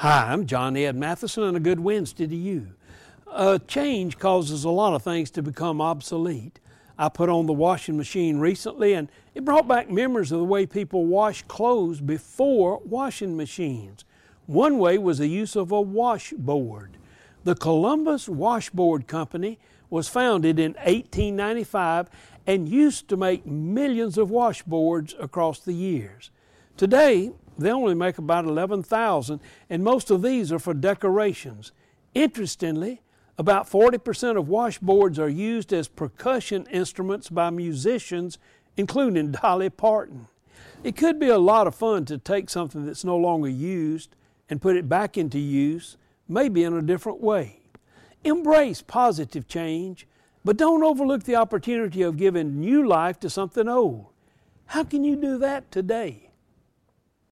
Hi, I'm John Ed Mathison, and a good Wednesday to you. Uh, change causes a lot of things to become obsolete. I put on the washing machine recently, and it brought back memories of the way people washed clothes before washing machines. One way was the use of a washboard. The Columbus Washboard Company was founded in 1895 and used to make millions of washboards across the years. Today, they only make about 11,000, and most of these are for decorations. Interestingly, about 40% of washboards are used as percussion instruments by musicians, including Dolly Parton. It could be a lot of fun to take something that's no longer used and put it back into use, maybe in a different way. Embrace positive change, but don't overlook the opportunity of giving new life to something old. How can you do that today?